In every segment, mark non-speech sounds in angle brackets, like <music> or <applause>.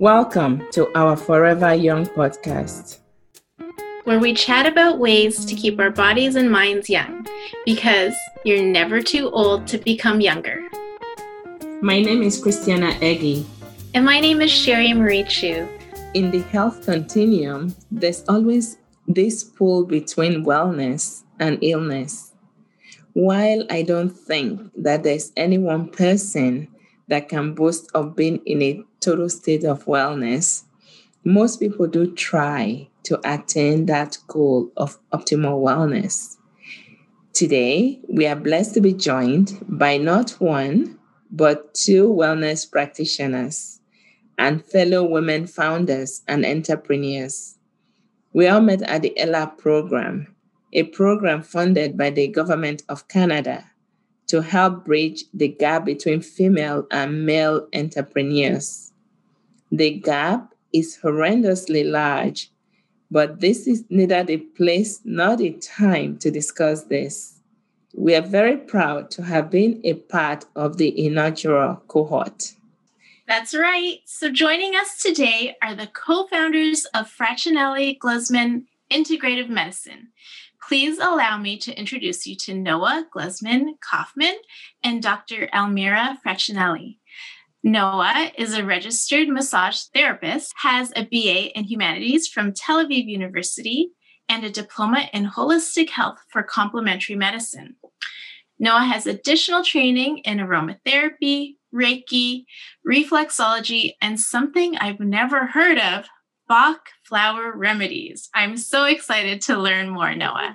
Welcome to our Forever Young podcast, where we chat about ways to keep our bodies and minds young because you're never too old to become younger. My name is Christiana Eggy. And my name is Sherry Marie Chu. In the health continuum, there's always this pull between wellness and illness. While I don't think that there's any one person that can boast of being in a total state of wellness, most people do try to attain that goal of optimal wellness. Today, we are blessed to be joined by not one, but two wellness practitioners and fellow women founders and entrepreneurs. We all met at the ELA program, a program funded by the Government of Canada to help bridge the gap between female and male entrepreneurs. The gap is horrendously large, but this is neither the place nor the time to discuss this. We are very proud to have been a part of the inaugural cohort. That's right. So, joining us today are the co founders of Francinelli Glusman Integrative Medicine. Please allow me to introduce you to Noah Glusman Kaufman and Dr. Almira Francinelli. Noah is a registered massage therapist, has a BA in humanities from Tel Aviv University, and a diploma in holistic health for complementary medicine. Noah has additional training in aromatherapy, Reiki, reflexology, and something I've never heard of Bach flower remedies. I'm so excited to learn more, Noah.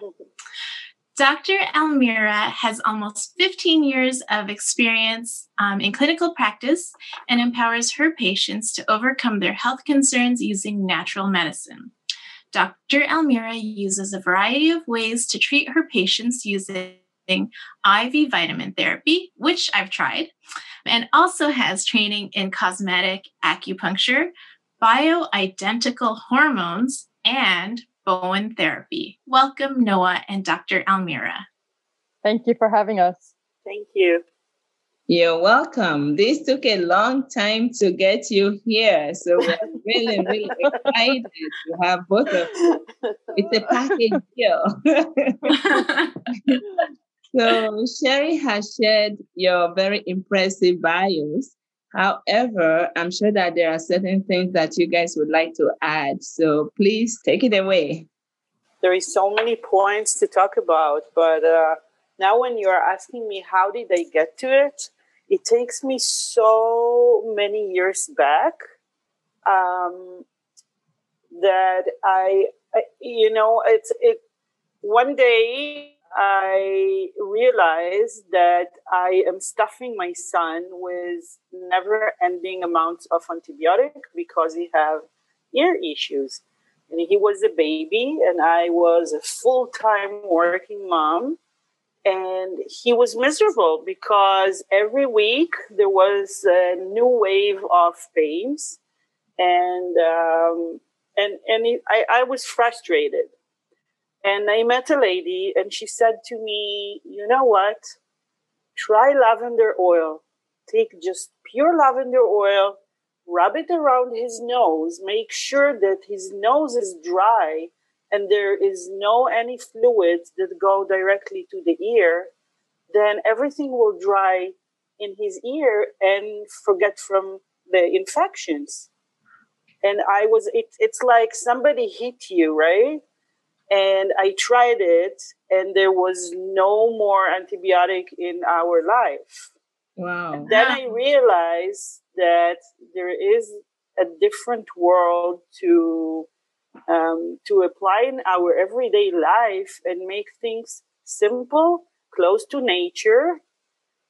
Dr. Almira has almost 15 years of experience um, in clinical practice and empowers her patients to overcome their health concerns using natural medicine. Dr. Almira uses a variety of ways to treat her patients using IV vitamin therapy, which I've tried, and also has training in cosmetic acupuncture, bioidentical hormones, and Bowen therapy. Welcome, Noah and Dr. Almira. Thank you for having us. Thank you. You're welcome. This took a long time to get you here. So we're really, really <laughs> excited to have both of you. It's a package deal. <laughs> <laughs> so Sherry has shared your very impressive bios. However, I'm sure that there are certain things that you guys would like to add. So please take it away. There is so many points to talk about, but uh, now when you are asking me how did I get to it, it takes me so many years back um, that I, I, you know, it's it. One day I realized that I am stuffing my son with never ending amounts of antibiotic because he have ear issues. And he was a baby and I was a full-time working mom. And he was miserable because every week there was a new wave of pains. And, um, and, and I, I was frustrated and I met a lady and she said to me, you know what? Try lavender oil. Take just pure lavender oil, rub it around his nose, make sure that his nose is dry and there is no any fluids that go directly to the ear, then everything will dry in his ear and forget from the infections. And I was, it, it's like somebody hit you, right? And I tried it, and there was no more antibiotic in our life. Wow. And then I realized that there is a different world to um, to apply in our everyday life and make things simple, close to nature,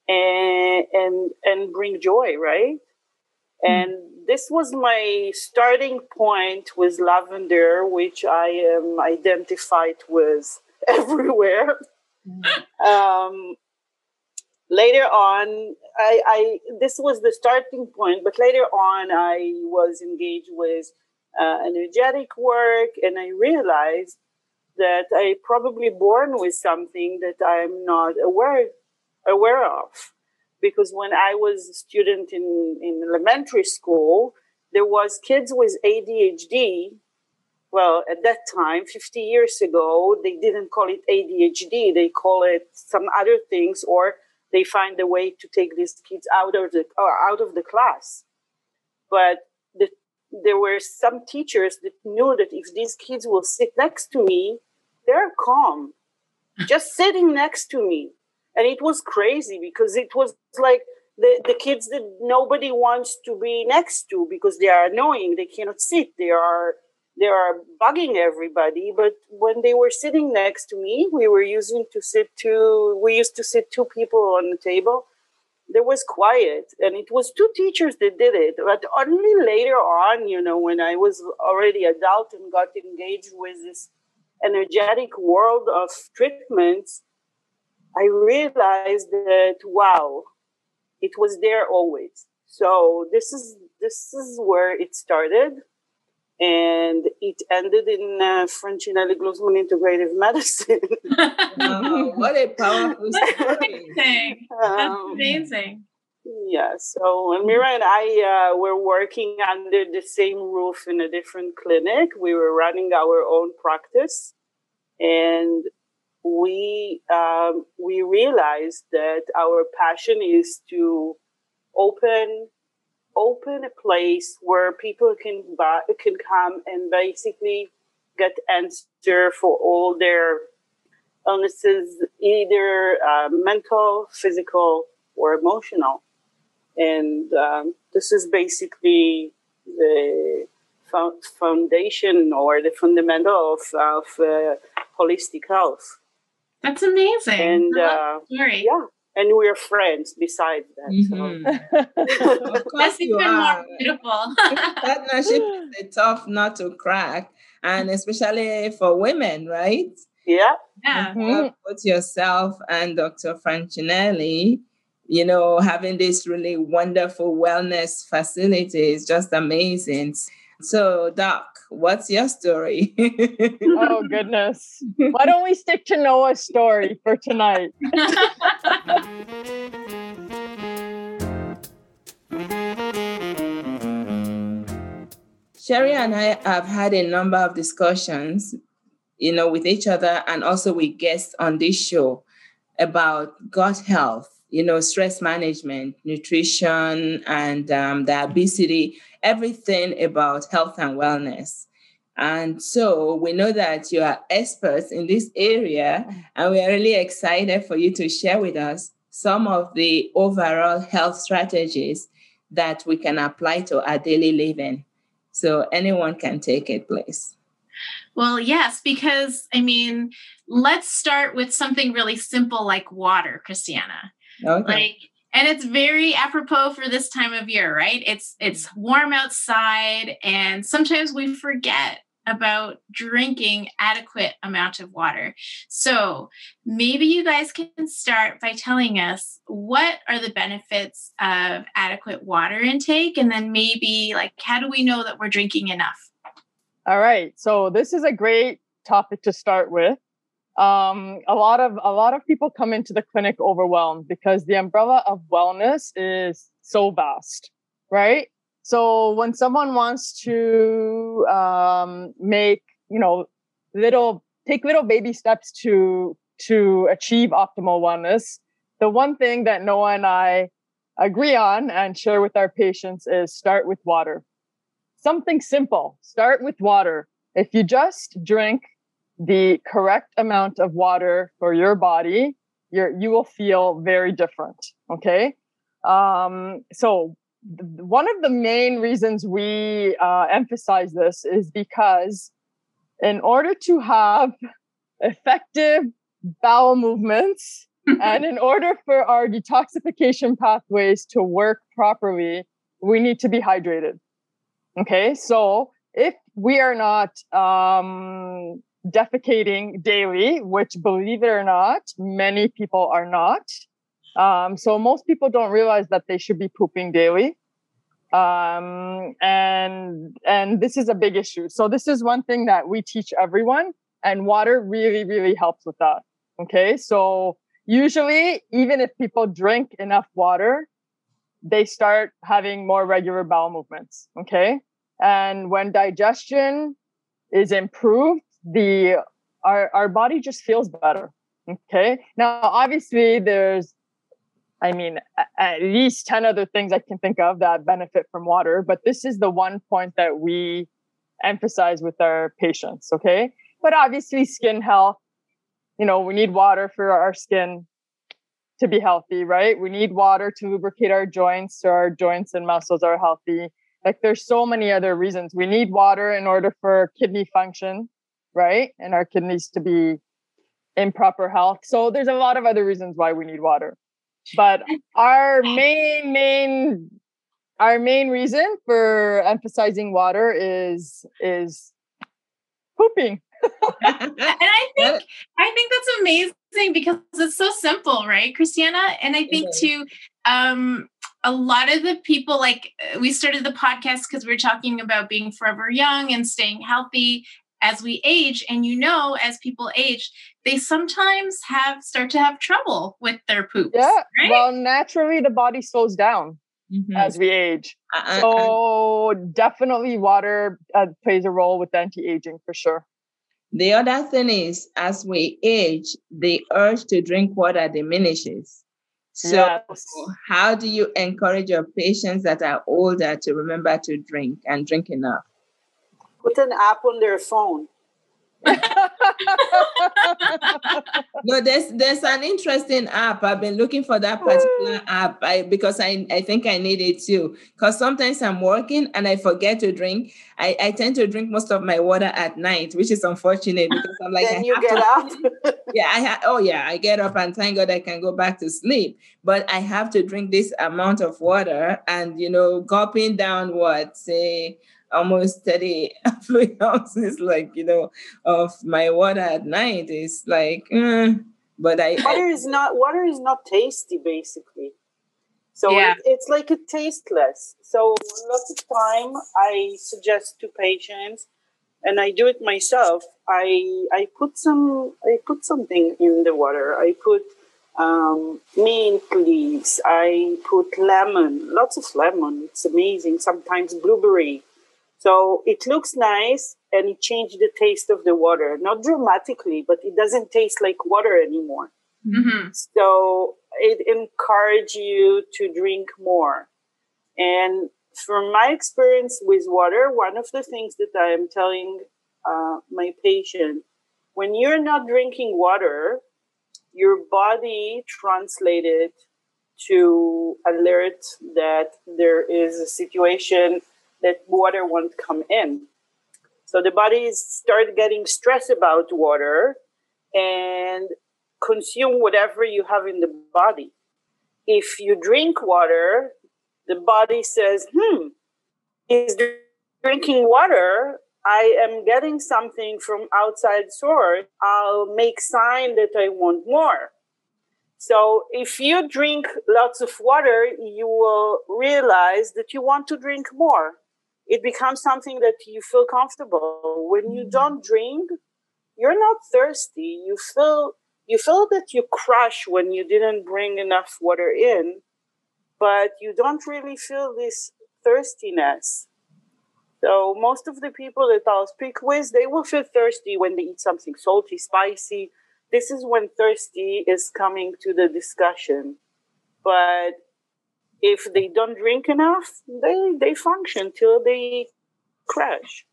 and and and bring joy, right? Mm. And this was my starting point with lavender, which I am identified with <laughs> everywhere. Mm-hmm. <laughs> Um, later on, I, I, this was the starting point, but later on, I was engaged with uh, energetic work, and I realized that I probably born with something that I'm not aware aware of because when I was a student in, in elementary school, there was kids with ADHD. Well, at that time, 50 years ago, they didn't call it ADHD. They call it some other things, or they find a way to take these kids out of the uh, out of the class. But the, there were some teachers that knew that if these kids will sit next to me, they're calm, just sitting next to me, and it was crazy because it was like the, the kids that nobody wants to be next to because they are annoying. They cannot sit. They are they are bugging everybody. But when they were sitting next to me we were using to sit two we used to sit two people on the table. There was quiet and it was two teachers that did it. But only later on you know when i was already adult and got engaged with this energetic world of treatments i realized that wow it was there always. So this is this is where it started, and it ended in uh, Francinelli Glusman Integrative Medicine. <laughs> wow, what a powerful story! Amazing. That's um, amazing. Yeah, so Mira and I uh, were working under the same roof in a different clinic. We were running our own practice, and we um, we realized that our passion is to open open a place where people can buy, can come and basically get answer for all their illnesses, either uh, mental, physical, or emotional. And um, this is basically the foundation or the fundamental of, of uh, holistic health. That's amazing. And uh, yeah, and we're friends besides that. Mm-hmm. <laughs> So. That's even more beautiful. <laughs> Partnership <laughs> is a tough nut to crack, and especially for women, right? Yeah. Yeah. Mm-hmm. Put yourself and Dr. Francinelli, you know, having this really wonderful wellness facility is just amazing. So, Doc, what's your story? oh, goodness. Why don't we stick to Noah's story for tonight? Sherry and I have had a number of discussions, you know, with each other and also with guests on this show about gut health you know, stress management, nutrition, and um, the obesity, everything about health and wellness. And so we know that you are experts in this area, and we are really excited for you to share with us some of the overall health strategies that we can apply to our daily living. So anyone can take it, please. Well, yes, because I mean, let's start with something really simple like water, Christiana. Okay. Like and it's very apropos for this time of year, right? It's it's warm outside and sometimes we forget about drinking adequate amount of water. So, maybe you guys can start by telling us what are the benefits of adequate water intake and then maybe like how do we know that we're drinking enough? All right. So, this is a great topic to start with um, a lot of a lot of people come into the clinic overwhelmed because the umbrella of wellness is so vast, right? So when someone wants to um, make you know little take little baby steps to to achieve optimal wellness, the one thing that Noah and I agree on and share with our patients is start with water. Something simple. Start with water. If you just drink the correct amount of water for your body, you're, you will feel very different. Okay. Um, so th- one of the main reasons we uh, emphasize this is because in order to have effective bowel movements and in order for our detoxification pathways to work properly, we need to be hydrated. Okay. So if we are not um, defecating daily, which believe it or not, many people are not. Um, so most people don't realize that they should be pooping daily. Um, and, and this is a big issue. So this is one thing that we teach everyone and water really, really helps with that. Okay. So usually, even if people drink enough water, they start having more regular bowel movements. Okay. And when digestion is improved, the our, our body just feels better. Okay. Now, obviously, there's, I mean, at least 10 other things I can think of that benefit from water, but this is the one point that we emphasize with our patients. Okay. But obviously, skin health, you know, we need water for our skin to be healthy, right? We need water to lubricate our joints so our joints and muscles are healthy. Like there's so many other reasons. We need water in order for kidney function, right? And our kidneys to be in proper health. So there's a lot of other reasons why we need water. But our <laughs> main main our main reason for emphasizing water is is pooping. <laughs> and I think I think that's amazing because it's so simple, right, Christiana? And I think too, um, a lot of the people like we started the podcast because we are talking about being forever young and staying healthy as we age and you know as people age they sometimes have start to have trouble with their poops yeah right? well naturally the body slows down mm-hmm. as we age uh, so definitely water uh, plays a role with anti-aging for sure the other thing is as we age the urge to drink water diminishes so yes. how do you encourage your patients that are older to remember to drink and drink enough put an app on their phone. <laughs> no, there's there's an interesting app. I've been looking for that particular hmm. app I, because I, I think I need it too. Because sometimes I'm working and I forget to drink. I, I tend to drink most of my water at night, which is unfortunate because I'm like, then you get up. <laughs> yeah, I ha- oh yeah, I get up and thank God I can go back to sleep. But I have to drink this amount of water and you know, gulping down what say almost 30 ounces, like, you know, of my water at night is like, mm. but I. Water I, is not, water is not tasty, basically. So yeah. it, it's like a tasteless. So lots of time I suggest to patients, and I do it myself. I I put some I put something in the water. I put um, mint leaves. I put lemon, lots of lemon. It's amazing. Sometimes blueberry. So it looks nice and it changed the taste of the water, not dramatically, but it doesn't taste like water anymore. Mm-hmm. So it encourages you to drink more. And from my experience with water, one of the things that I am telling uh, my patient, when you're not drinking water, your body translated to alert that there is a situation that water won't come in. So the body start getting stressed about water and consume whatever you have in the body. If you drink water, the body says, hmm, is drinking water. I am getting something from outside source. I'll make sign that I want more. So if you drink lots of water, you will realize that you want to drink more it becomes something that you feel comfortable. When you mm-hmm. don't drink, you're not thirsty. You feel you feel that you crush when you didn't bring enough water in, but you don't really feel this thirstiness. So most of the people that I'll speak with, they will feel thirsty when they eat something salty, spicy. This is when thirsty is coming to the discussion. But if they don't drink enough, they they function till they crash.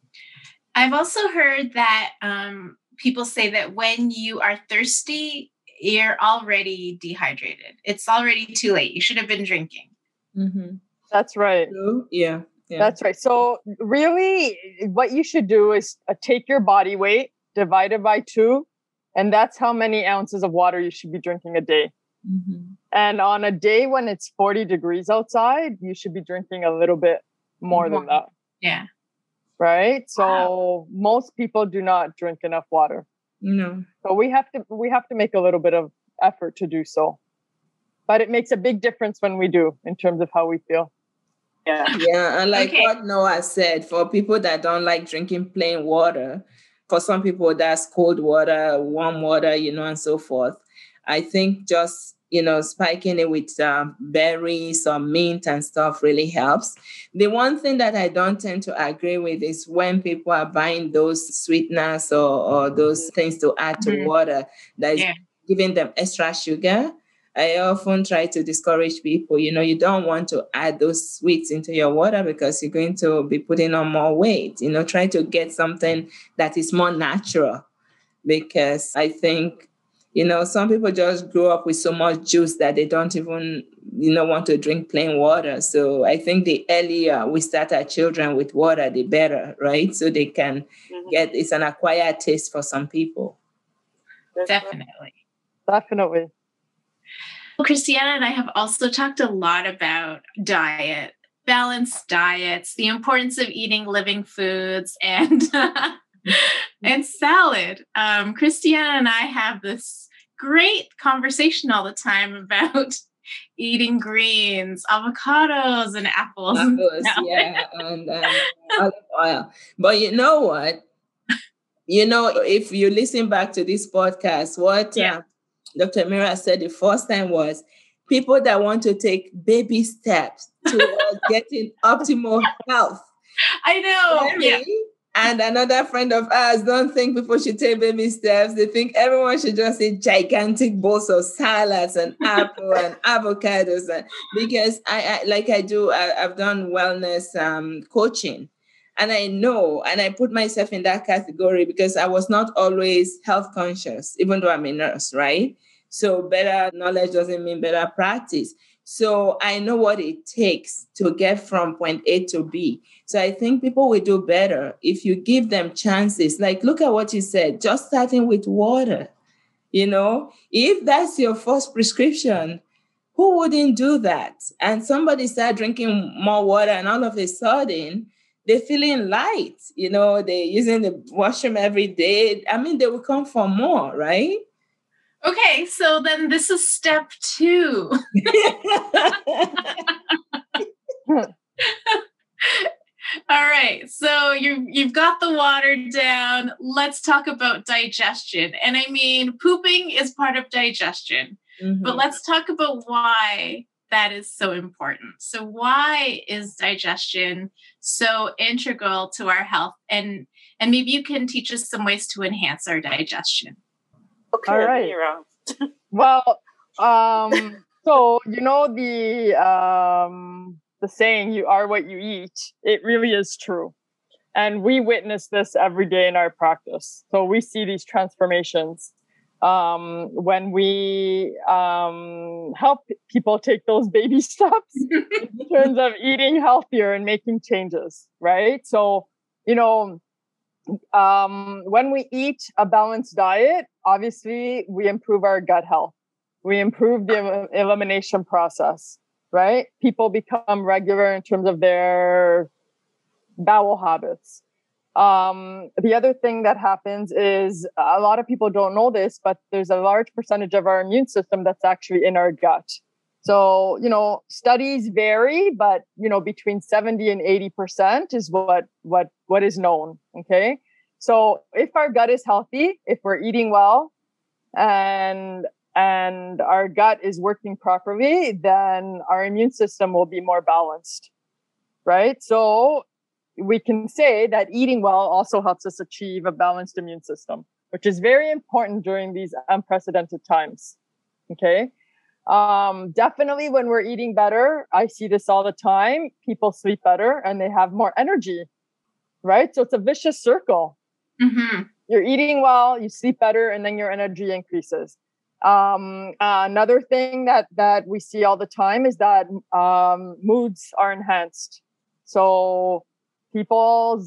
I've also heard that um, people say that when you are thirsty, you're already dehydrated. It's already too late. You should have been drinking. Mm-hmm. That's right. Yeah. Yeah. That's right. So, really, what you should do is uh, take your body weight, divided by two, and that's how many ounces of water you should be drinking a day. Mm-hmm. And on a day when it's 40 degrees outside, you should be drinking a little bit more, more. than that. Yeah. Right? So wow. most people do not drink enough water. No. So we have to we have to make a little bit of effort to do so. But it makes a big difference when we do in terms of how we feel. Yeah. Yeah. And like okay. what Noah said, for people that don't like drinking plain water, for some people that's cold water, warm water, you know, and so forth. I think just you know, spiking it with um, berries or mint and stuff really helps. The one thing that I don't tend to agree with is when people are buying those sweeteners or, or those things to add to mm-hmm. water that is yeah. giving them extra sugar. I often try to discourage people, you know, you don't want to add those sweets into your water because you're going to be putting on more weight. You know, try to get something that is more natural because I think you know, some people just grow up with so much juice that they don't even, you know, want to drink plain water. So I think the earlier we start our children with water, the better, right? So they can mm-hmm. get it's an acquired taste for some people. Definitely. Definitely. Well, Christiana and I have also talked a lot about diet, balanced diets, the importance of eating living foods, and <laughs> <laughs> and salad. Um, Christiana and I have this great conversation all the time about <laughs> eating greens, avocados, and apples. Apples, <laughs> yeah, and um, olive oil. But you know what? You know, if you listen back to this podcast, what yeah. uh, Dr. Mira said the first time was people that want to take baby steps to getting optimal health. I know. Yeah. And another friend of ours don't think people should take baby steps. They think everyone should just eat gigantic bowls of salads and <laughs> apple and avocados. And because I, I like I do, I, have done wellness um, coaching, and I know, and I put myself in that category because I was not always health conscious, even though I'm a nurse, right? So better knowledge doesn't mean better practice. So I know what it takes to get from point A to B. So I think people will do better if you give them chances. Like, look at what you said, just starting with water. You know, if that's your first prescription, who wouldn't do that? And somebody start drinking more water, and all of a sudden, they're feeling light. You know, they're using the washroom every day. I mean, they will come for more, right? Okay, so then this is step two. All right, so you you've got the water down. Let's talk about digestion. And I mean, pooping is part of digestion, mm-hmm. but let's talk about why that is so important. So, why is digestion so integral to our health? And and maybe you can teach us some ways to enhance our digestion. Okay, All right. <laughs> well, um, so you know the um, the saying "you are what you eat." It really is true, and we witness this every day in our practice. So we see these transformations um, when we um, help people take those baby <laughs> steps in terms of eating healthier and making changes. Right. So you know um, when we eat a balanced diet, obviously we improve our gut health. We improve the elimination process, right? People become regular in terms of their bowel habits. Um, the other thing that happens is a lot of people don't know this, but there's a large percentage of our immune system that's actually in our gut. So, you know, studies vary, but you know, between 70 and 80% is what what what is known. Okay. So if our gut is healthy, if we're eating well and and our gut is working properly, then our immune system will be more balanced. Right? So we can say that eating well also helps us achieve a balanced immune system, which is very important during these unprecedented times. Okay. Um, definitely when we're eating better, I see this all the time. People sleep better and they have more energy, right? So it's a vicious circle. Mm-hmm. You're eating well, you sleep better, and then your energy increases. Um, uh, another thing that that we see all the time is that um, moods are enhanced. So people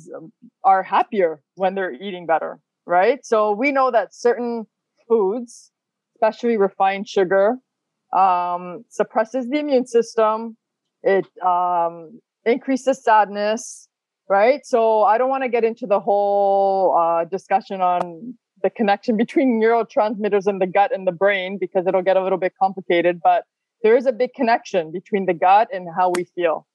are happier when they're eating better, right? So we know that certain foods, especially refined sugar, um, suppresses the immune system. It um, increases sadness, right? So I don't want to get into the whole uh, discussion on the connection between neurotransmitters in the gut and the brain because it'll get a little bit complicated. But there is a big connection between the gut and how we feel.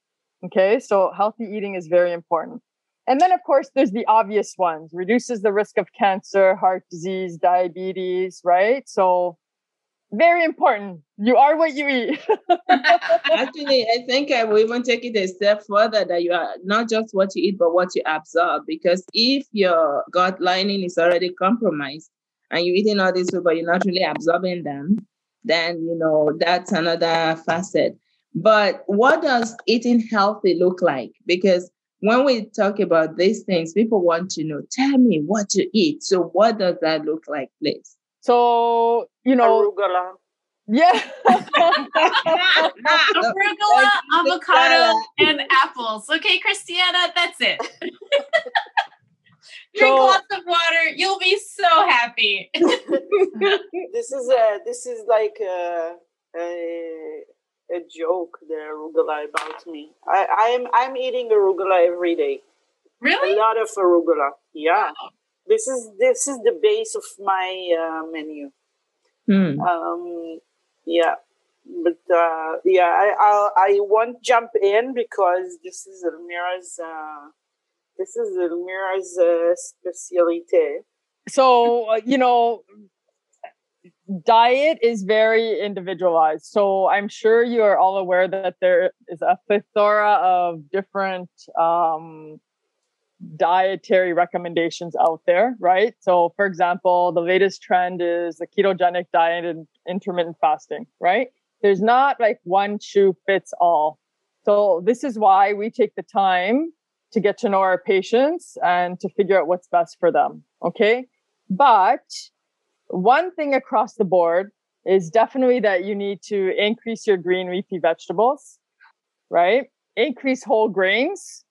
Okay, so healthy eating is very important. And then, of course, there's the obvious ones reduces the risk of cancer, heart disease, diabetes, right? So very important. You are what you eat. <laughs> Actually, I think I will even take it a step further that you are not just what you eat, but what you absorb. Because if your gut lining is already compromised and you're eating all these food, but you're not really absorbing them, then you know that's another facet. But what does eating healthy look like? Because when we talk about these things, people want to know, tell me what to eat. So what does that look like, please? So, you know, arugula. Yeah. <laughs> arugula, avocado, and apples. Okay, Christiana, that's it. <laughs> Drink so, lots of water. You'll be so happy. <laughs> this is a this is like a, a, a joke the arugula about me. I, I'm I'm eating arugula every day. Really? A lot of arugula. Yeah. Wow. This is this is the base of my uh, menu. Hmm. Um, yeah, but uh, yeah, I I'll, I won't jump in because this is Elmira's. Uh, this is Elmira's uh, specialty. So uh, you know, diet is very individualized. So I'm sure you are all aware that there is a plethora of different um, dietary recommendations out there, right? So, for example, the latest trend is the ketogenic diet and intermittent fasting, right? There's not like one shoe fits all. So, this is why we take the time to get to know our patients and to figure out what's best for them. Okay. But one thing across the board is definitely that you need to increase your green leafy vegetables, right? Increase whole grains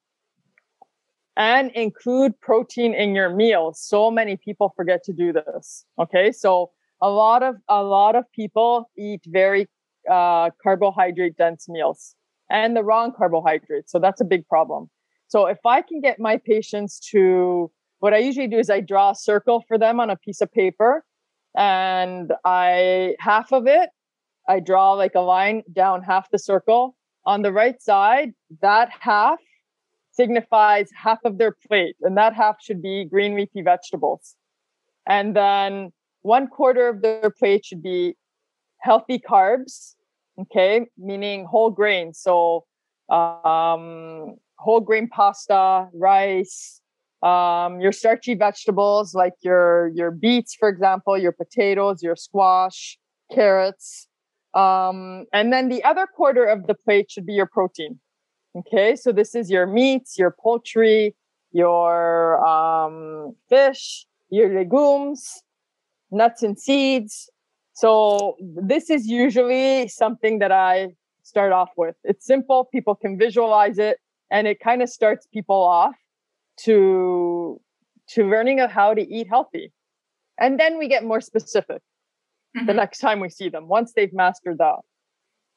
and include protein in your meals. So many people forget to do this. Okay. So a lot of, a lot of people eat very uh, carbohydrate dense meals and the wrong carbohydrates. So that's a big problem. So if I can get my patients to, what I usually do is I draw a circle for them on a piece of paper and I, half of it, I draw like a line down half the circle. On the right side, that half signifies half of their plate, and that half should be green leafy vegetables. And then one quarter of their plate should be healthy carbs, okay, meaning whole grains. So, um, whole grain pasta, rice, um, your starchy vegetables like your your beets, for example, your potatoes, your squash, carrots, um, and then the other quarter of the plate should be your protein. Okay, so this is your meats, your poultry, your um, fish, your legumes, nuts and seeds. So this is usually something that I start off with. It's simple, people can visualize it, and it kind of starts people off to to learning of how to eat healthy. And then we get more specific mm-hmm. the next time we see them once they've mastered that.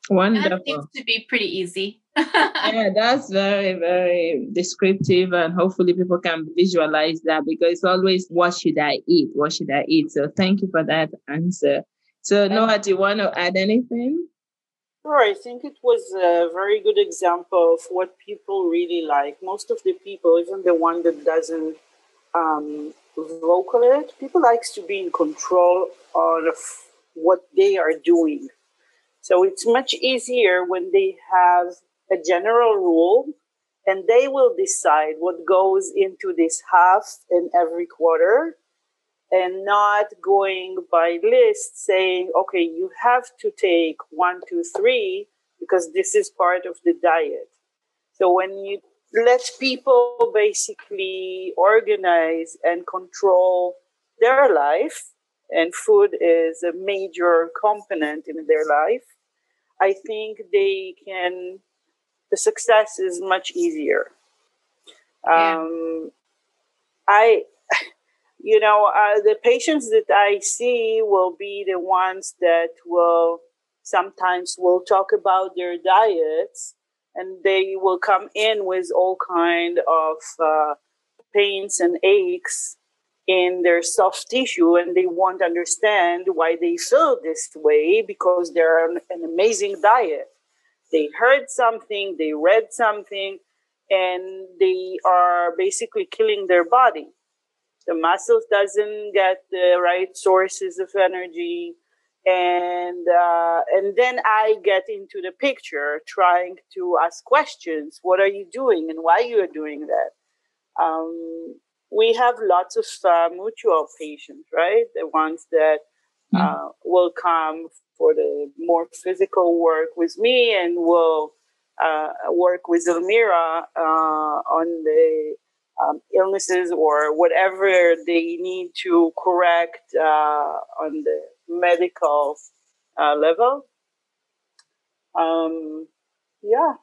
Wonderful. That seems to be pretty easy. <laughs> yeah, that's very, very descriptive, and hopefully people can visualize that because it's always what should I eat? What should I eat? So thank you for that answer. So Noah, do you want to add anything? Sure, I think it was a very good example of what people really like. Most of the people, even the one that doesn't um, vocal it, people likes to be in control of what they are doing. So it's much easier when they have a general rule and they will decide what goes into this half in every quarter and not going by list saying, okay, you have to take one, two, three, because this is part of the diet. So when you let people basically organize and control their life, and food is a major component in their life, I think they can the success is much easier. Yeah. Um, I, <laughs> you know, uh, the patients that I see will be the ones that will sometimes will talk about their diets and they will come in with all kind of uh, pains and aches in their soft tissue and they won't understand why they feel this way because they're on an amazing diet they heard something, they read something, and they are basically killing their body. The muscles doesn't get the right sources of energy. and uh, and then I get into the picture, trying to ask questions. What are you doing, and why you are doing that? Um, we have lots of uh, mutual patients, right? The ones that mm. uh, will come for the more physical work with me, and will uh, work with Elmira uh, on the um, illnesses or whatever they need to correct uh, on the medical uh, level. Um, yeah.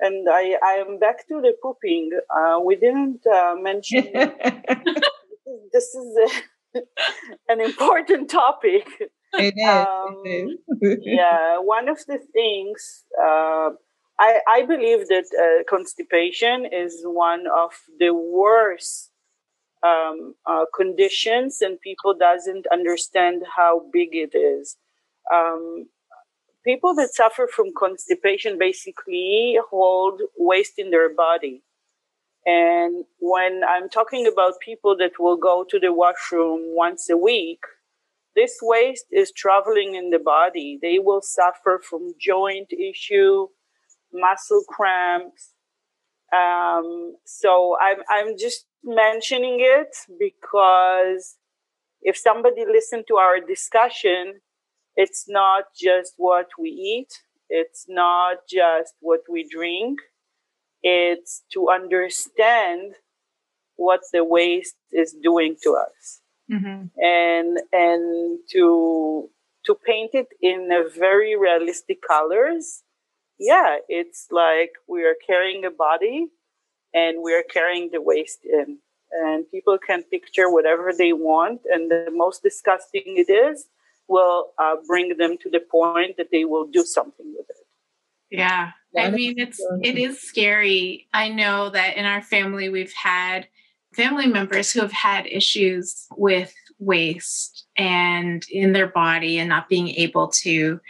And I, I am back to the pooping. Uh, we didn't uh, mention <laughs> this is a, <laughs> an important topic. It is. Um, it is. yeah, one of the things uh, I, I believe that uh, constipation is one of the worst um, uh, conditions and people doesn't understand how big it is um, people that suffer from constipation basically hold waste in their body. And when i'm talking about people that will go to the washroom once a week this waste is traveling in the body. They will suffer from joint issue muscle cramps. Um, so I'm, I'm just mentioning it because if somebody listened to our discussion, it's not just what we eat, it's not just what we drink, it's to understand what the waste is doing to us. Mm-hmm. And and to to paint it in a very realistic colors. Yeah, it's like we are carrying a body and we're carrying the waste in. And people can picture whatever they want, and the most disgusting it is will uh, bring them to the point that they will do something with it. Yeah, I mean it's it is scary. I know that in our family we've had family members who have had issues with waste and in their body and not being able to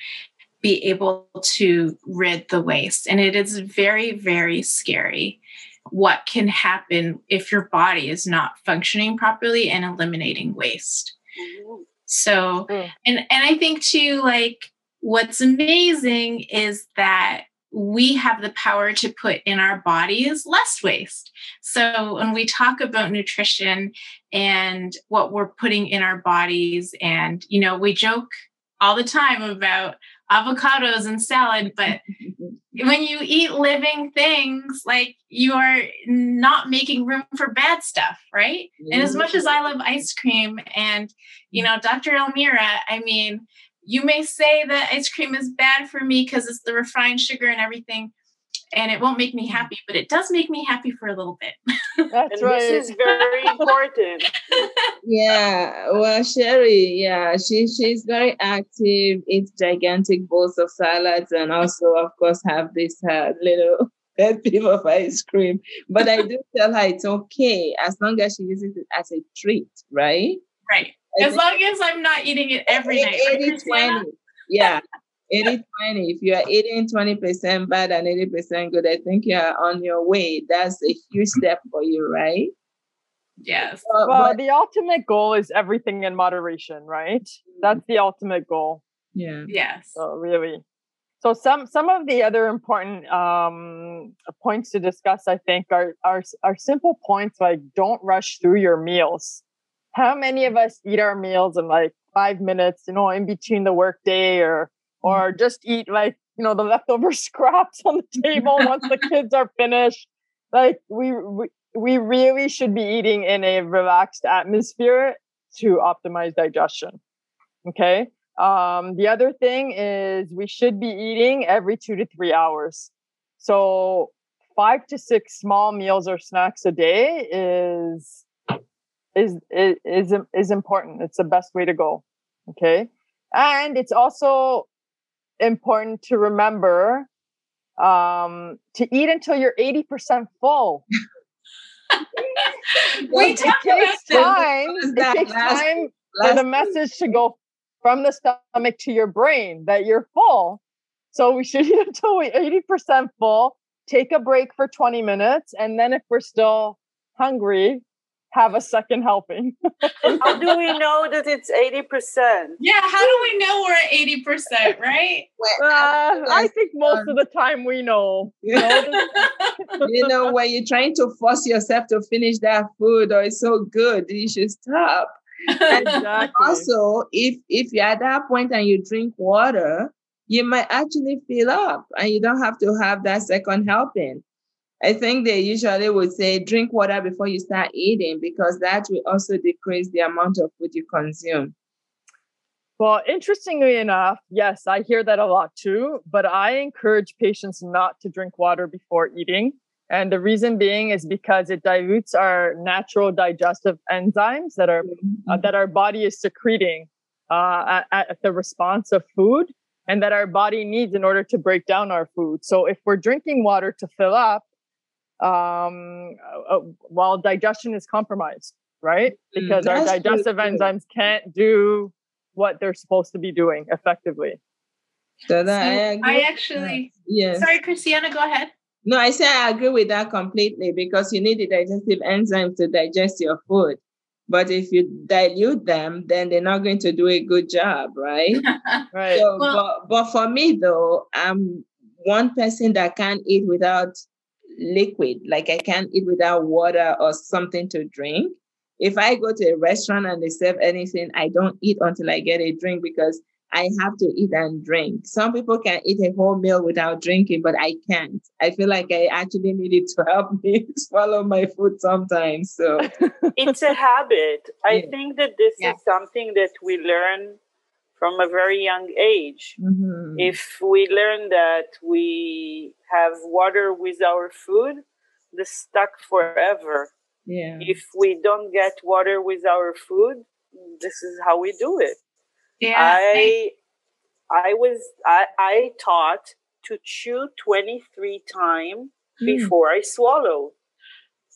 be able to rid the waste and it is very very scary what can happen if your body is not functioning properly and eliminating waste. Mm-hmm. So, mm. and and I think too like what's amazing is that we have the power to put in our bodies less waste. So when we talk about nutrition and what we're putting in our bodies and you know, we joke all the time about avocados and salad, but when you eat living things, like you are not making room for bad stuff, right? Mm-hmm. And as much as I love ice cream and, you know, Dr. Elmira, I mean, you may say that ice cream is bad for me because it's the refined sugar and everything and it won't make me happy, but it does make me happy for a little bit. That's and right. This is very important. <laughs> yeah. Well, Sherry, yeah, she she's very active, eats gigantic bowls of salads, and also, of course, have this uh, little <laughs> pet peeve of ice cream. But I do <laughs> tell her it's okay as long as she uses it as a treat, right? Right. As long as I'm not eating it every 80, night. 80, 20. Yeah. 80 20 if you are eating 20% bad and 80% good i think you are on your way. That's a huge step for you right? Yes. Uh, well but, the ultimate goal is everything in moderation right? That's the ultimate goal. Yeah. Yes. So really. So some some of the other important um, points to discuss i think are, are are simple points like don't rush through your meals. How many of us eat our meals in like five minutes you know in between the workday or or just eat like you know the leftover <laughs> scraps on the table once the <laughs> kids are finished. Like we, we we really should be eating in a relaxed atmosphere to optimize digestion okay? Um, the other thing is we should be eating every two to three hours. So five to six small meals or snacks a day is is is is, is important. It's the best way to go okay? And it's also important to remember um, to eat until you're 80% full. <laughs> we it takes time. It takes time for the message to go from the stomach to your brain that you're full. So we should <laughs> eat until we're 80% full, take a break for 20 minutes, and then if we're still hungry, have a second helping. <laughs> how do we know that it's 80%? Yeah, how do we know we're at 80%, right? <laughs> Uh, I think most of the time we know. You know, <laughs> you know, when you're trying to force yourself to finish that food or it's so good, you should stop. exactly. Also, if if you're at that point and you drink water, you might actually fill up and you don't have to have that second helping. I think they usually would say drink water before you start eating because that will also decrease the amount of food you consume. Well, interestingly enough, yes, I hear that a lot too, but I encourage patients not to drink water before eating. And the reason being is because it dilutes our natural digestive enzymes that are mm-hmm. uh, that our body is secreting uh, at, at the response of food and that our body needs in order to break down our food. So if we're drinking water to fill up, um, uh, uh while digestion is compromised, right? Mm, because mm, our digestive enzymes can't do what they're supposed to be doing effectively. So that I, I, actually, yeah. Sorry, Christiana, go ahead. No, I say I agree with that completely because you need the digestive enzymes to digest your food. But if you dilute them, then they're not going to do a good job, right? <laughs> right. So, well, but, but for me, though, I'm one person that can't eat without liquid. Like I can't eat without water or something to drink. If I go to a restaurant and they serve anything, I don't eat until I get a drink because I have to eat and drink. Some people can eat a whole meal without drinking, but I can't. I feel like I actually need it to help <laughs> me swallow my food sometimes. So <laughs> it's a habit. I yeah. think that this yeah. is something that we learn from a very young age. Mm-hmm. If we learn that we have water with our food, this stuck forever. Yeah. If we don't get water with our food, this is how we do it. Yeah. I I was I, I taught to chew 23 times mm. before I swallow.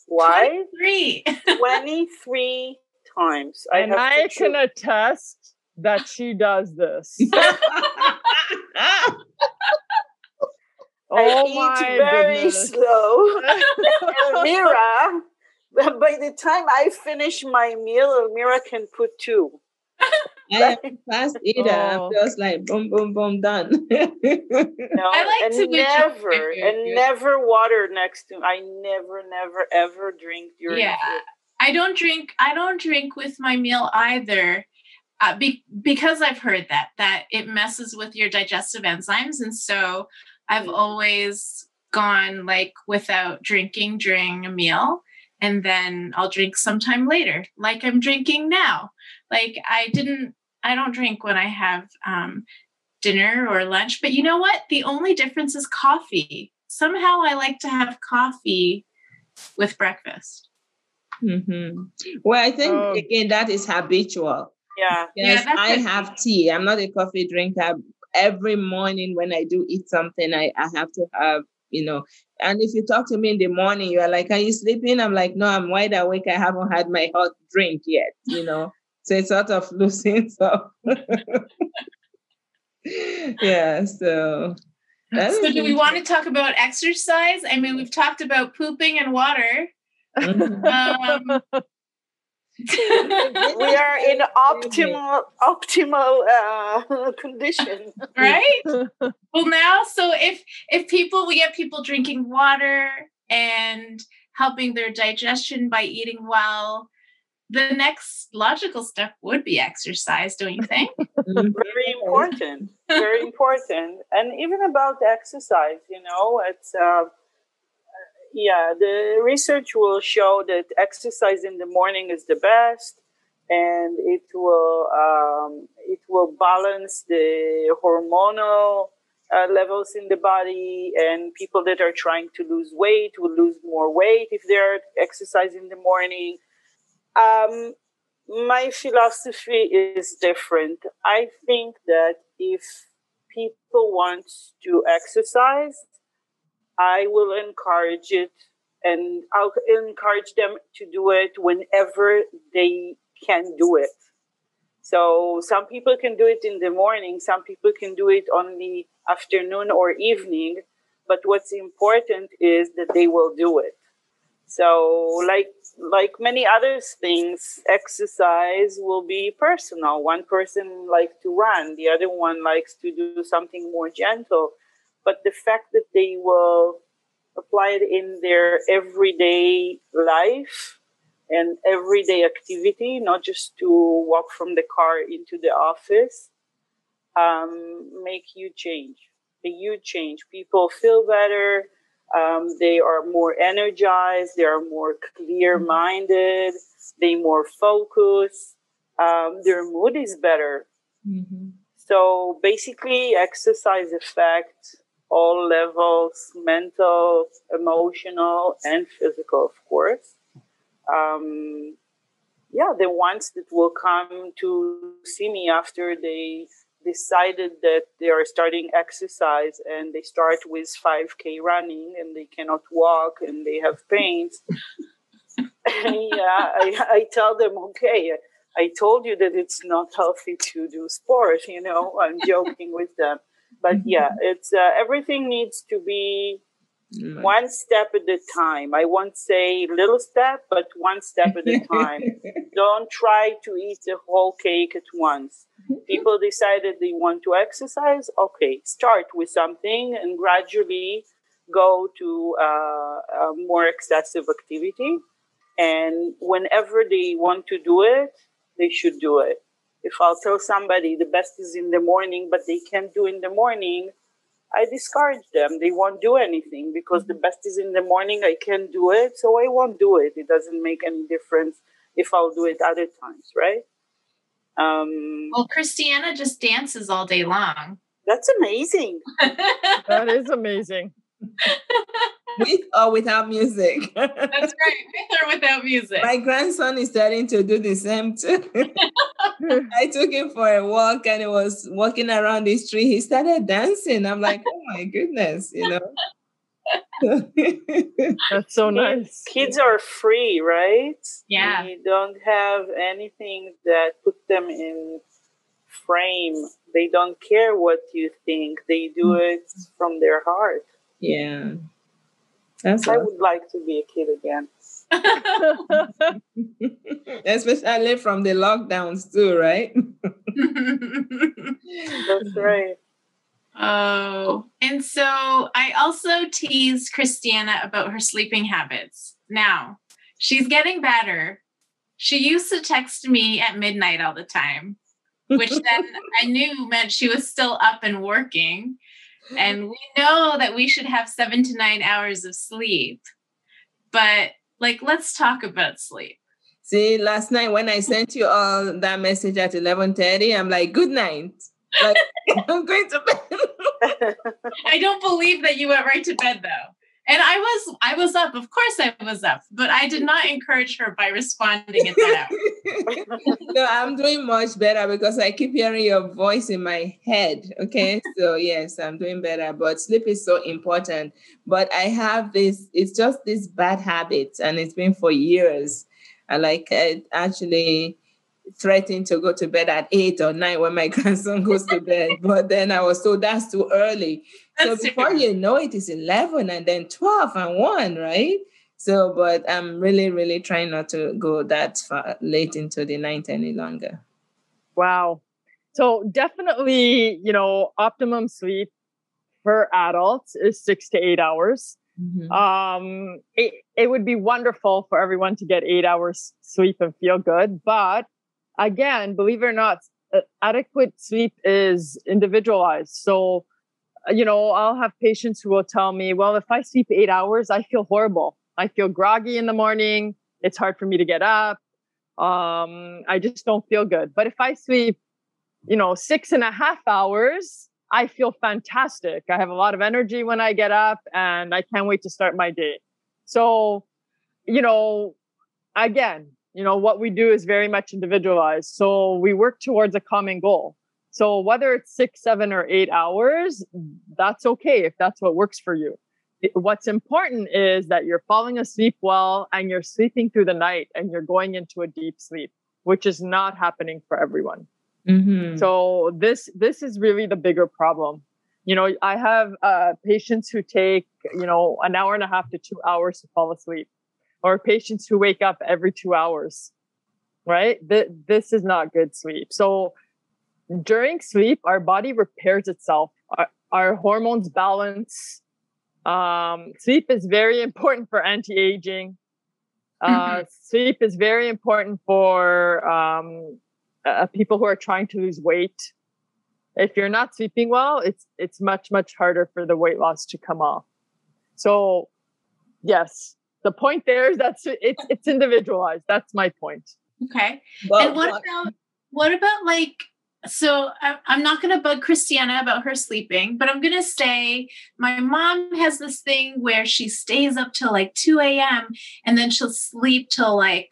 Why? 23. <laughs> 23 times. I and I can attest that she does this. <laughs> <laughs> oh I eat very goodness. slow. <laughs> Elmira, by the time I finish my meal, Elmira can put two. I am fast eater. Oh. I'm just like boom, boom, boom, done. no, I like and to never and never water next to. I never, never, ever drink during. Yeah, food. I don't drink. I don't drink with my meal either. Uh, be, because I've heard that that it messes with your digestive enzymes, and so I've mm-hmm. always gone like without drinking during a meal, and then I'll drink sometime later, like I'm drinking now. Like I didn't I don't drink when I have um, dinner or lunch. But you know what? The only difference is coffee. Somehow I like to have coffee with breakfast. Mm-hmm. Well, I think oh. again that is habitual. Yeah. Yes, yeah, I have tea. I'm not a coffee drinker. Every morning when I do eat something, I, I have to have, you know. And if you talk to me in the morning, you are like, Are you sleeping? I'm like, No, I'm wide awake. I haven't had my hot drink yet, you know. <laughs> So it's sort of losing <laughs> so yeah, so so do we want to talk about exercise? I mean, we've talked about pooping and water. Mm-hmm. um, we <laughs> are in optimal optimal uh, <laughs> condition right <laughs> well now so if if people we get people drinking water and helping their digestion by eating well the next logical step would be exercise, don't you think? very important, very important. And even about exercise, you know, it's, uh, yeah, the research will show that exercise in the morning is the best and it will, um, it will balance the hormonal uh, levels in the body and people that are trying to lose weight will lose more weight if they're exercising in the morning um, my philosophy is different. I think that if people want to exercise, I will encourage it and I'll encourage them to do it whenever they can do it. So some people can do it in the morning, some people can do it only afternoon or evening, but what's important is that they will do it. So, like like many other things, exercise will be personal. One person likes to run, the other one likes to do something more gentle. But the fact that they will apply it in their everyday life and everyday activity, not just to walk from the car into the office, um, make huge change. A huge change. People feel better um, they are more energized, they are more clear minded, they more focused, um, their mood is better. Mm-hmm. So basically, exercise affects all levels mental, emotional, and physical, of course. Um, yeah, the ones that will come to see me after they decided that they are starting exercise and they start with 5k running and they cannot walk and they have pains <laughs> yeah I, I tell them okay i told you that it's not healthy to do sport you know i'm joking with them but yeah it's uh, everything needs to be. One step at a time. I won't say little step, but one step at a <laughs> time. Don't try to eat the whole cake at once. People decided they want to exercise. Okay, start with something and gradually go to uh, a more excessive activity. And whenever they want to do it, they should do it. If I'll tell somebody the best is in the morning, but they can't do in the morning, I discourage them. They won't do anything because the best is in the morning. I can't do it, so I won't do it. It doesn't make any difference if I'll do it other times, right? Um, well, Christiana just dances all day long. That's amazing. <laughs> that is amazing. <laughs> with or without music. <laughs> That's right, with or without music. My grandson is starting to do the same too. <laughs> I took him for a walk and he was walking around the street. He started dancing. I'm like, oh my goodness, you know. That's so nice. Kids are free, right? Yeah. They don't have anything that put them in frame. They don't care what you think. They do mm. it from their heart. Yeah. That's I awesome. would like to be a kid again. <laughs> Especially from the lockdowns too, right? That's <laughs> right. Oh, and so I also teased Christiana about her sleeping habits. Now, she's getting better. She used to text me at midnight all the time, which then <laughs> I knew meant she was still up and working. And we know that we should have seven to nine hours of sleep. But like, let's talk about sleep. See, last night when I sent you all that message at 11:30, I'm like, good night. Like, <laughs> I'm going to bed. <laughs> I don't believe that you went right to bed though and I was I was up. Of course I was up, but I did not encourage her by responding at that hour. <laughs> no, I'm doing much better because I keep hearing your voice in my head. Okay. So yes, I'm doing better. But sleep is so important. But I have this, it's just this bad habit, and it's been for years. I like I actually threatened to go to bed at eight or nine when my <laughs> grandson goes to bed. but then I was told that's too early. So before you know it's 11 and then 12 and 1, right? So, but I'm really, really trying not to go that far late into the night any longer. Wow. So, definitely, you know, optimum sleep for adults is six to eight hours. Mm-hmm. Um, it, it would be wonderful for everyone to get eight hours sleep and feel good. But again, believe it or not, adequate sleep is individualized. So, you know, I'll have patients who will tell me, well, if I sleep eight hours, I feel horrible. I feel groggy in the morning. It's hard for me to get up. Um, I just don't feel good. But if I sleep, you know, six and a half hours, I feel fantastic. I have a lot of energy when I get up and I can't wait to start my day. So, you know, again, you know, what we do is very much individualized. So we work towards a common goal. So whether it's six, seven, or eight hours, that's okay if that's what works for you. What's important is that you're falling asleep well and you're sleeping through the night and you're going into a deep sleep, which is not happening for everyone. Mm-hmm. So this this is really the bigger problem. You know, I have uh, patients who take you know an hour and a half to two hours to fall asleep. or patients who wake up every two hours, right? Th- this is not good sleep. So during sleep, our body repairs itself. Our, our hormones balance. Um, sleep is very important for anti-aging. Uh, mm-hmm. Sleep is very important for um, uh, people who are trying to lose weight. If you're not sleeping well, it's it's much much harder for the weight loss to come off. So, yes, the point there is that it's it's individualized. That's my point. Okay. Well, and what about what about like so I, am not going to bug Christiana about her sleeping, but I'm going to say my mom has this thing where she stays up till like 2 a.m. and then she'll sleep till like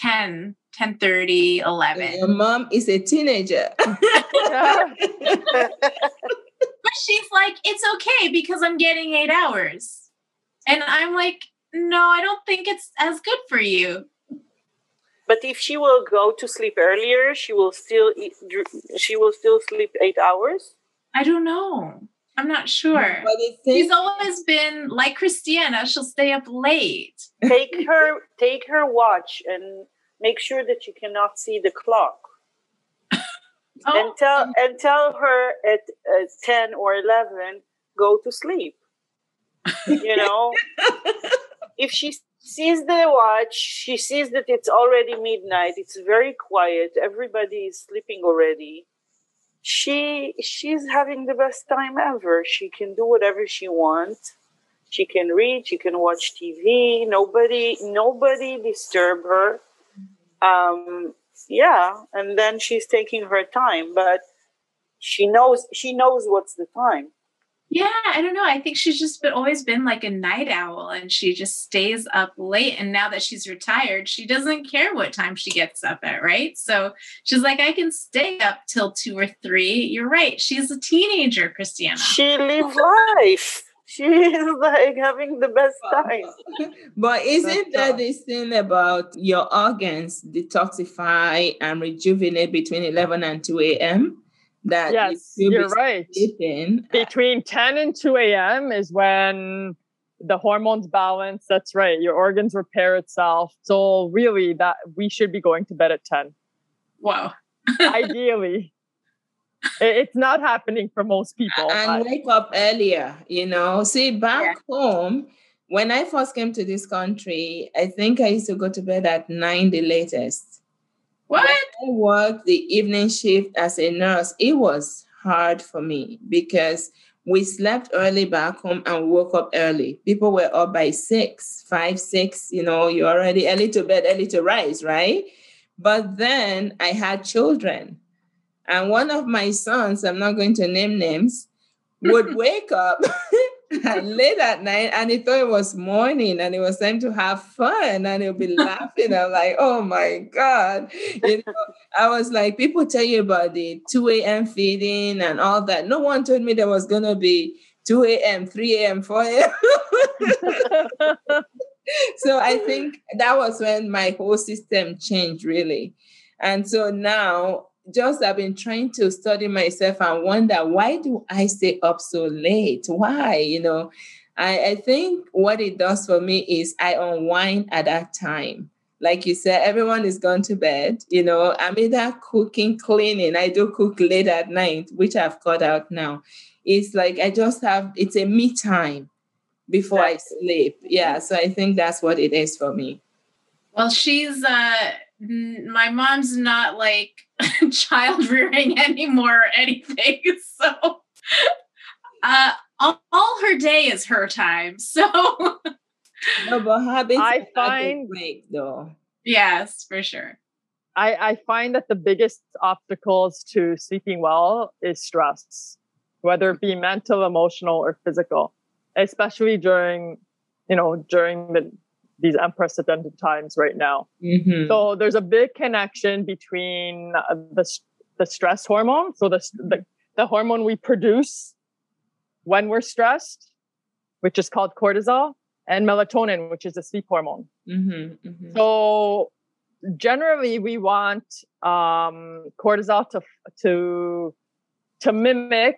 10, 10 30, 11. Your mom is a teenager. but <laughs> <laughs> she's like, it's okay because I'm getting eight hours. And I'm like, no, I don't think it's as good for you. But if she will go to sleep earlier, she will still eat, she will still sleep eight hours. I don't know. I'm not sure. She's always been like Christiana. She'll stay up late. take her, take her watch, and make sure that you cannot see the clock. <laughs> oh. And tell and tell her at uh, ten or eleven, go to sleep. you know, <laughs> if she sees the watch. She sees that it's already midnight. It's very quiet. Everybody is sleeping already. She she's having the best time ever. She can do whatever she wants. She can read. She can watch TV. Nobody nobody disturb her. Um, yeah, and then she's taking her time, but she knows she knows what's the time. Yeah, I don't know. I think she's just been always been like a night owl and she just stays up late. And now that she's retired, she doesn't care what time she gets up at, right? So she's like, I can stay up till two or three. You're right. She's a teenager, Christiana. She lives life. She is like having the best time. <laughs> but isn't that uh, this thing about your organs detoxify and rejuvenate between 11 and 2 a.m.? That yes, you're right. Between 10 and 2 a.m. is when the hormones balance. That's right. Your organs repair itself. So really that we should be going to bed at 10. Wow. <laughs> Ideally. It's not happening for most people. And but. wake up earlier, you know. See, back yeah. home, when I first came to this country, I think I used to go to bed at nine the latest. What? When I worked the evening shift as a nurse, it was hard for me because we slept early back home and woke up early. People were up by six, five, six, you know, you're already early to bed, early to rise, right? But then I had children. And one of my sons, I'm not going to name names, would <laughs> wake up <laughs> <laughs> late at night and he thought it was morning and it was time to have fun and he'll be laughing. I'm like, oh my God. You know, I was like, people tell you about the 2 a.m. feeding and all that. No one told me there was gonna be 2 a.m., 3 a.m., 4 a.m. <laughs> so I think that was when my whole system changed really. And so now just I've been trying to study myself and wonder why do I stay up so late? Why? You know, I, I think what it does for me is I unwind at that time. Like you said, everyone is gone to bed. You know, I'm either cooking, cleaning. I do cook late at night, which I've cut out now. It's like I just have it's a me time before I sleep. Yeah. So I think that's what it is for me. Well, she's uh my mom's not like <laughs> child rearing anymore or anything. <laughs> So uh, all, all, her day is her time. <laughs> So no, but habits I find break though. Yes, for sure. I, I find that the biggest obstacles to sleeping well is stress, whether it be mental, emotional, or physical, especially during, you know, during the these unprecedented times right now. Mm-hmm. So there's a big connection between uh, the the stress hormone, so the, the the hormone we produce when we're stressed, which is called cortisol, and melatonin, which is a sleep hormone. Mm-hmm, mm-hmm. So generally, we want um, cortisol to to to mimic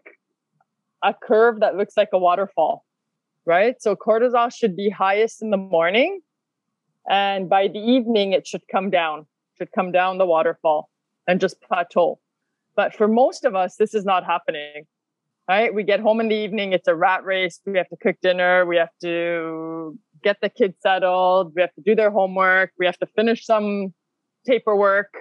a curve that looks like a waterfall, right? So cortisol should be highest in the morning And by the evening, it should come down, should come down the waterfall and just plateau. But for most of us, this is not happening. Right? We get home in the evening, it's a rat race. We have to cook dinner. We have to get the kids settled. We have to do their homework. We have to finish some paperwork.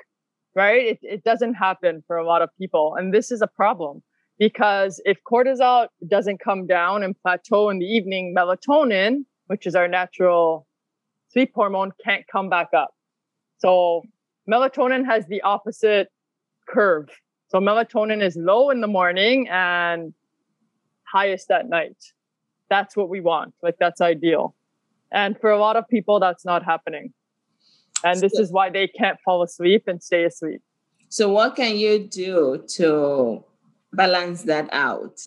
Right? It, it doesn't happen for a lot of people. And this is a problem because if cortisol doesn't come down and plateau in the evening, melatonin, which is our natural sleep hormone, can't come back up. So melatonin has the opposite curve. So melatonin is low in the morning and highest at night. That's what we want. Like that's ideal. And for a lot of people, that's not happening. And this is why they can't fall asleep and stay asleep. So what can you do to balance that out?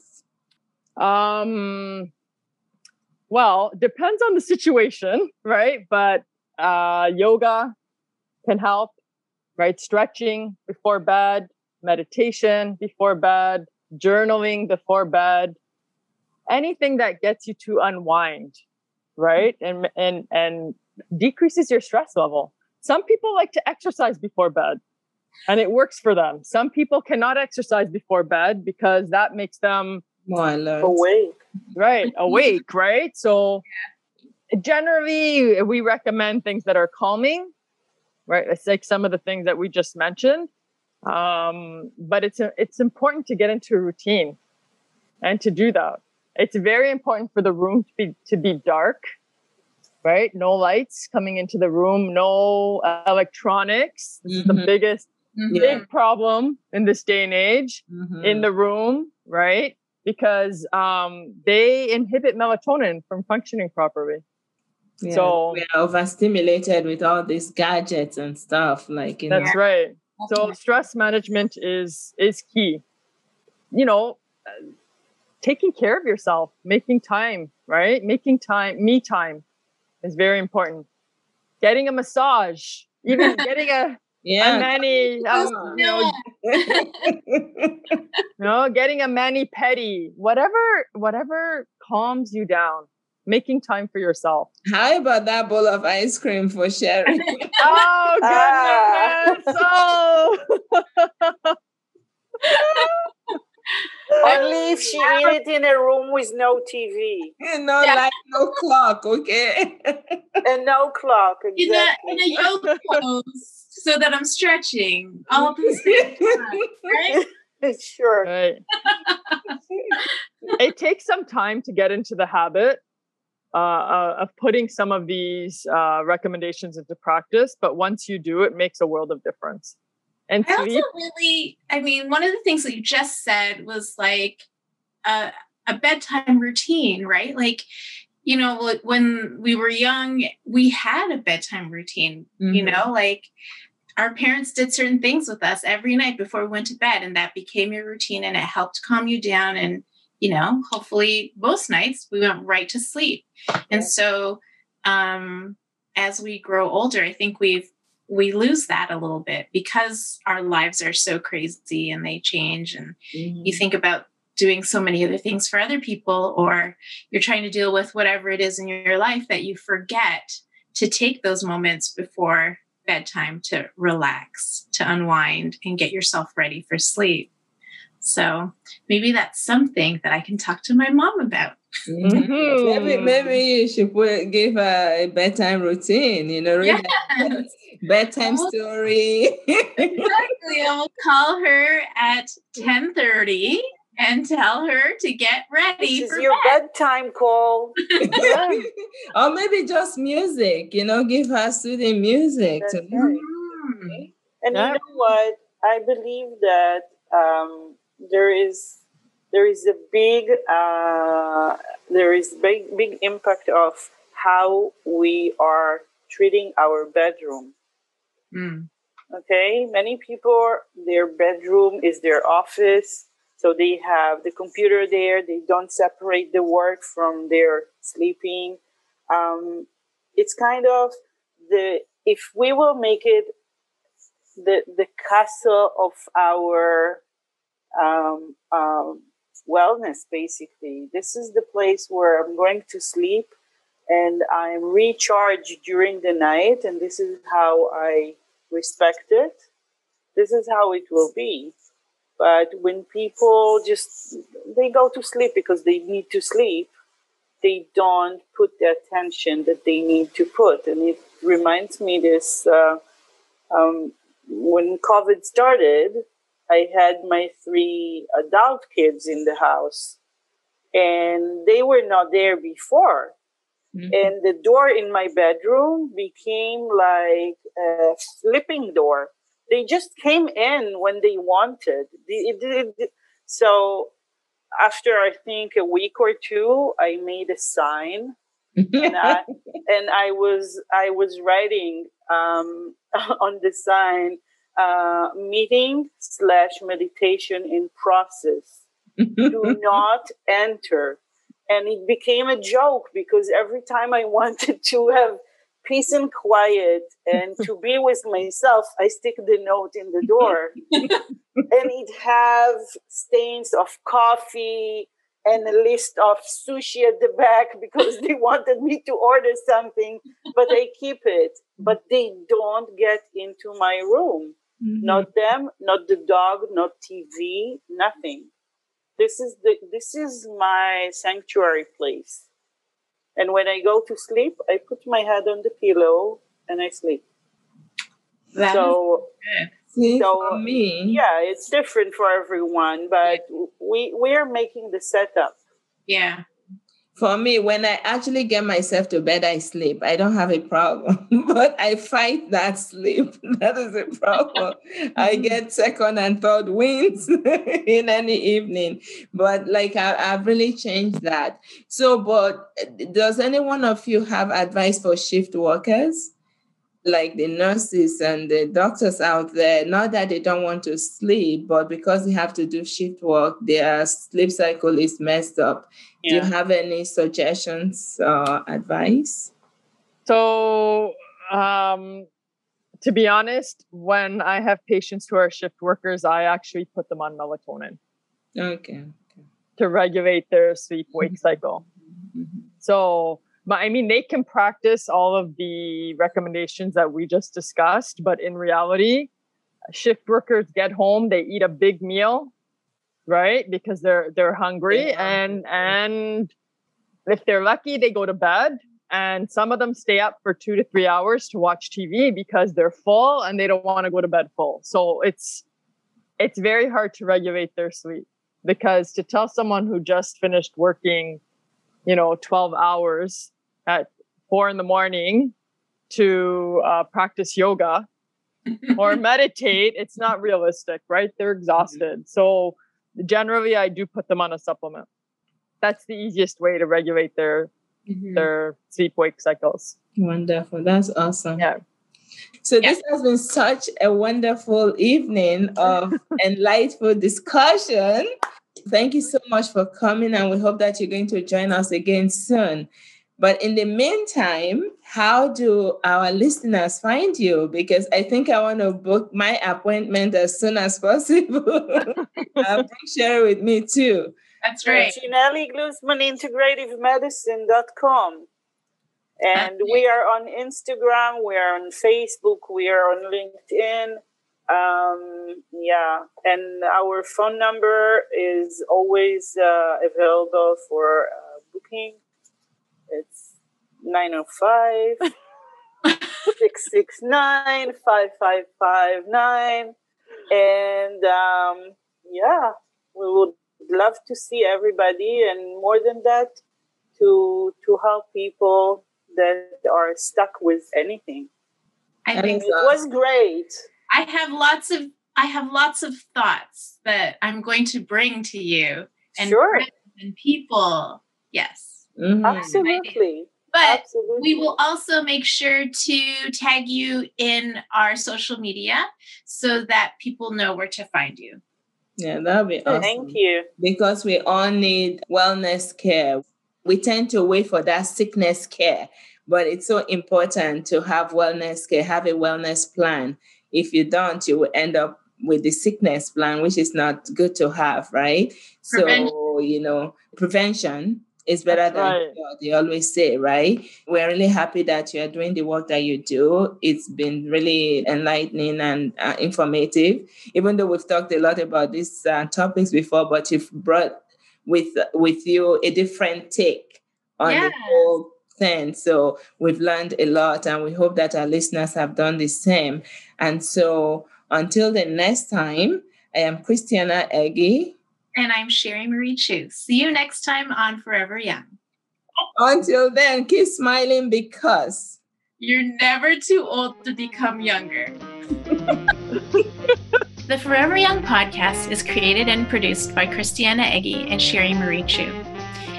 Um, well, depends on the situation, <laughs> right? But uh, yoga can help, right? Stretching before bed, meditation before bed, journaling before bed, anything that gets you to unwind, right? And and and decreases your stress level. Some people like to exercise before bed and it works for them. Some people cannot exercise before bed because that makes them more alert. awake. Right, <laughs> awake, right? So generally we recommend things that are calming, right? It's like some of the things that we just mentioned. Um, but it's it's important to get into a routine and to do that. It's very important for the room to be to be dark, right? No lights coming into the room, no uh, electronics. This mm-hmm. is the biggest mm-hmm. big problem in this day and age mm-hmm. in the room, right? Because um, they inhibit melatonin from functioning properly. Yeah, so we're overstimulated with all these gadgets and stuff. Like that's know. right. So stress management is is key. You know, taking care of yourself, making time, right? Making time, me time, is very important. Getting a massage, even getting a <laughs> yeah. a mani, um, you know, you know, getting a mani pedi, whatever, whatever calms you down, making time for yourself. How about that bowl of ice cream for sharing? <laughs> oh <laughs> goodness! Ah. Oh. Only if she <laughs> eat it in a room with no TV. No yeah. light, no clock, okay? and no clock, exactly. In a, in a yoga pose so that I'm stretching all at the same time, right? sure. Right. it takes some time to get into the habit uh, uh, of putting some of these uh, recommendations into practice, but once you do, it makes a world of difference. And I sleep, also really, I mean, one of the things that you just said was like a, a bedtime routine, right? Like you know, when we were young, we had a bedtime routine, mm-hmm. you know, like our parents did certain things with us every night before we went to bed and that became your routine and it helped calm you down and you know hopefully most nights we went right to sleep and so um as we grow older i think we've we lose that a little bit because our lives are so crazy and they change and mm-hmm. you think about doing so many other things for other people or you're trying to deal with whatever it is in your life that you forget to take those moments before bedtime to relax, to unwind, and get yourself ready for sleep. So maybe that's something that I can talk to my mom about. Mm-hmm. maybe maybe you should put give a, a bedtime routine. You know, read yes. <laughs> bedtime story. <laughs> exactly. I will call her at ten thirty and tell her to get ready. This is your bed. bedtime call. <laughs> or maybe just music, you know, give her soothing music. To- right. mm. And yeah. you know what? I believe that um, there is there is a big uh, there is big big impact of how we are treating our bedroom. Mm. Okay, many people their bedroom is their office so they have the computer there. They don't separate the work from their sleeping. Um, it's kind of the if we will make it the the castle of our um, um, wellness. Basically, this is the place where I'm going to sleep, and I'm recharged during the night, and this is how I respect it. This is how it will be. But when people just they go to sleep because they need to sleep, they don't put the attention that they need to put, and it reminds me this. Uh, um, when COVID started, I had my three adult kids in the house, and they were not there before. Mm-hmm. And the door in my bedroom became like a slipping door. They just came in when they wanted. So after I think a week or two, I made a sign, and I <laughs> and I was I was writing um, <laughs> on the sign uh, meeting slash meditation in process. Do <laughs> not enter and it became a joke because every time I wanted to have peace and quiet and to be with myself, I stick the note in the door, <laughs> and it have stains of coffee and a list of sushi at the back <laughs> because they wanted me to order something, but I keep it. But they don't get into my room. Mm-hmm. Not them, not the dog, not TV, nothing this is the this is my sanctuary place and when i go to sleep i put my head on the pillow and i sleep. That so See, so me. yeah it's different for everyone but yeah. we we're making the setup. Yeah for me, when I actually get myself to bed, I sleep. I don't have a problem, <laughs> but I fight that sleep. <laughs> That is a problem. I mm-hmm. get second and third winds <laughs> in any evening, but like I, have really changed that. So, but does any one of you have advice for shift workers? like the nurses and the doctors out there, not that they don't want to sleep, but because they have to do shift work, their sleep cycle is messed up. Yeah. Do you have any suggestions or advice? So, um, to be honest, when I have patients who are shift workers, I actually put them on melatonin. Okay. okay. To regulate their sleep wake cycle. Mm-hmm. So, but I mean, they can practice all of the recommendations that we just discussed, but in reality, shift workers get home, they eat a big meal, right? Because they're they're hungry, yeah. and and if they're lucky, they go to bed. And some of them stay up for two to three hours to watch TV because they're full and they don't want to go to bed full. So it's it's very hard to regulate their sleep because to tell someone who just finished working you know 12 hours at four in the morning to uh, practice yoga <laughs> or meditate it's not realistic right they're exhausted so generally i do put them on a supplement that's the easiest way to regulate their mm-hmm. their sleep wake cycles wonderful that's awesome yeah so yeah. this has been such a wonderful evening of <laughs> enlightful discussion Thank you so much for coming, and we hope that you're going to join us again soon. But in the meantime, how do our listeners find you? Because I think I want to book my appointment as soon as possible. <laughs> uh, share it with me too. That's right. Chinelli Glusman Integrative And we are on Instagram, we are on Facebook, we are on LinkedIn. Um, yeah, and our phone number is always uh, available for uh, booking. It's 905 <laughs> 669 5559. And um, yeah, we would love to see everybody, and more than that, to to help people that are stuck with anything. I think it was great. I have lots of I have lots of thoughts that I'm going to bring to you and sure. and people. Yes. Mm-hmm. Absolutely. But Absolutely. we will also make sure to tag you in our social media so that people know where to find you. Yeah, that'll be awesome. Thank you. Because we all need wellness care. We tend to wait for that sickness care, but it's so important to have wellness care, have a wellness plan if you don't, you will end up with the sickness plan, which is not good to have, right? Prevention. So, you know, prevention is better That's than right. cure, they always say, right? We're really happy that you're doing the work that you do. It's been really enlightening and uh, informative, even though we've talked a lot about these uh, topics before, but you've brought with with you a different take on Yes. the whole thing. So we've learned a lot, and we hope that our listeners have done the same. And so until the next time, I am Christiana Eggy. And I'm Sherry Marie Chu. See you next time on Forever Young. Until then, keep smiling because You're never too old to become younger. <laughs> the Forever Young podcast is created and produced by Christiana Eggy and Sherry Marie Chu,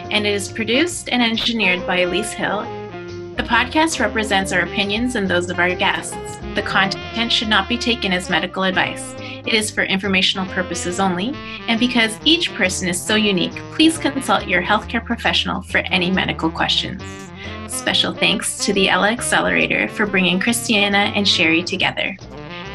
and it is produced and engineered by Elise Hill. The podcast represents our opinions and those of our guests. The content should not be taken as medical advice. It is for informational purposes only, and because each person is so unique, please consult your healthcare professional for any medical questions. Special thanks to the Ella Accelerator for bringing Christiana and Sherry together.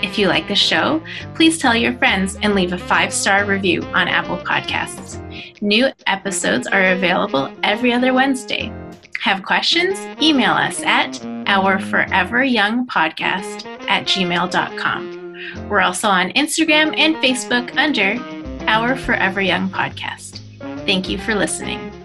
If you like the show, please tell your friends and leave a five star review on Apple Podcasts. New episodes are available every other Wednesday. Have questions? Email us at ourforeveryoungpodcast at gmail.com. We're also on Instagram and Facebook under Our Forever Young Podcast. Thank you for listening.